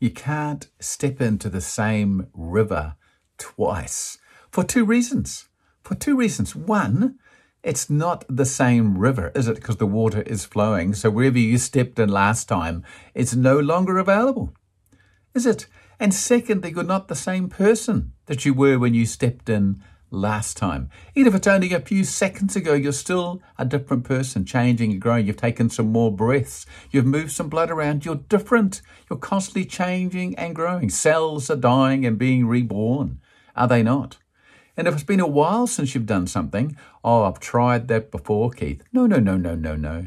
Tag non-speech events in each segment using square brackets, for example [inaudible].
You can't step into the same river twice for two reasons. For two reasons. One, it's not the same river, is it? Because the water is flowing. So wherever you stepped in last time, it's no longer available. Is it? And secondly, you're not the same person that you were when you stepped in last time. Even if it's only a few seconds ago, you're still a different person, changing and growing. You've taken some more breaths. You've moved some blood around. You're different. You're constantly changing and growing. Cells are dying and being reborn. Are they not? And if it's been a while since you've done something, oh, I've tried that before, Keith. No, no, no, no, no, no.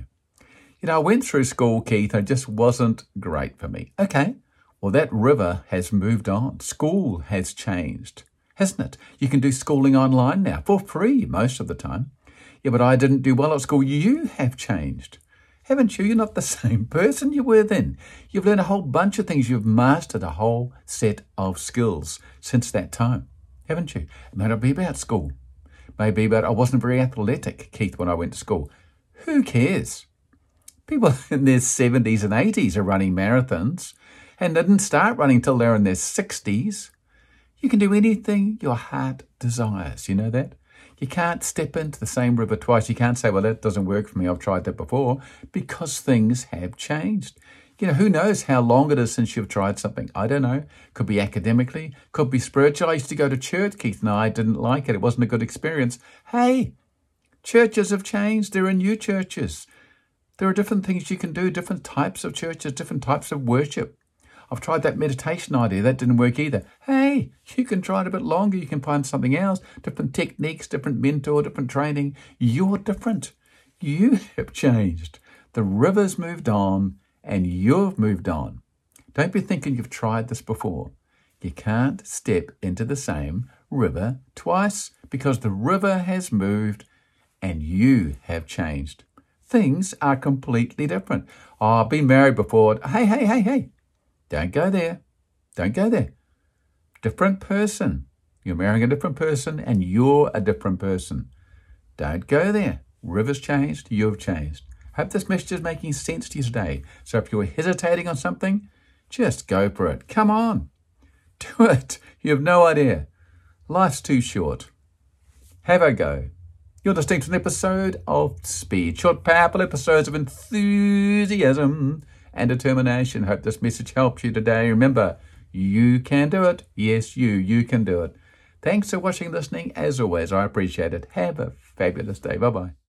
You know, I went through school, Keith, and it just wasn't great for me. Okay, well, that river has moved on. School has changed hasn't it? You can do schooling online now for free most of the time. Yeah, but I didn't do well at school. You have changed. Haven't you? You're not the [laughs] same person you were then. You've learned a whole bunch of things. You've mastered a whole set of skills since that time, haven't you? It may not be about school. Maybe about I wasn't very athletic, Keith, when I went to school. Who cares? People [laughs] in their 70s and 80s are running marathons and didn't start running till they're in their 60s. You can do anything your heart desires. You know that? You can't step into the same river twice. You can't say, well, that doesn't work for me. I've tried that before because things have changed. You know, who knows how long it is since you've tried something? I don't know. Could be academically, could be spiritual. I used to go to church, Keith, and I didn't like it. It wasn't a good experience. Hey, churches have changed. There are new churches. There are different things you can do, different types of churches, different types of worship. I've tried that meditation idea. That didn't work either. Hey, [laughs] you can try it a bit longer. You can find something else. Different techniques, different mentor, different training. You're different. You [laughs] have changed. The river's moved on and you've moved on. Don't be thinking you've tried this before. You can't step into the same river twice because the river has moved and you have changed. Things are completely different. Oh, I've been married before. Hey, hey, hey, hey. Don't go there. Don't go there. Different person. You're marrying a different person and you're a different person. Don't go there. River's changed, you've changed. Hope this message is making sense to you today. So if you're hesitating on something, just go for it. Come on. [laughs] Do it. You have no idea. Life's too short. Have a go. You're listening to an episode of Speed, short, powerful episodes of enthusiasm and determination. Hope this message helps you today. Remember, you can do it. Yes, you, you can do it. Thanks for watching listening. As always, I appreciate it. Have a fabulous day. Bye bye.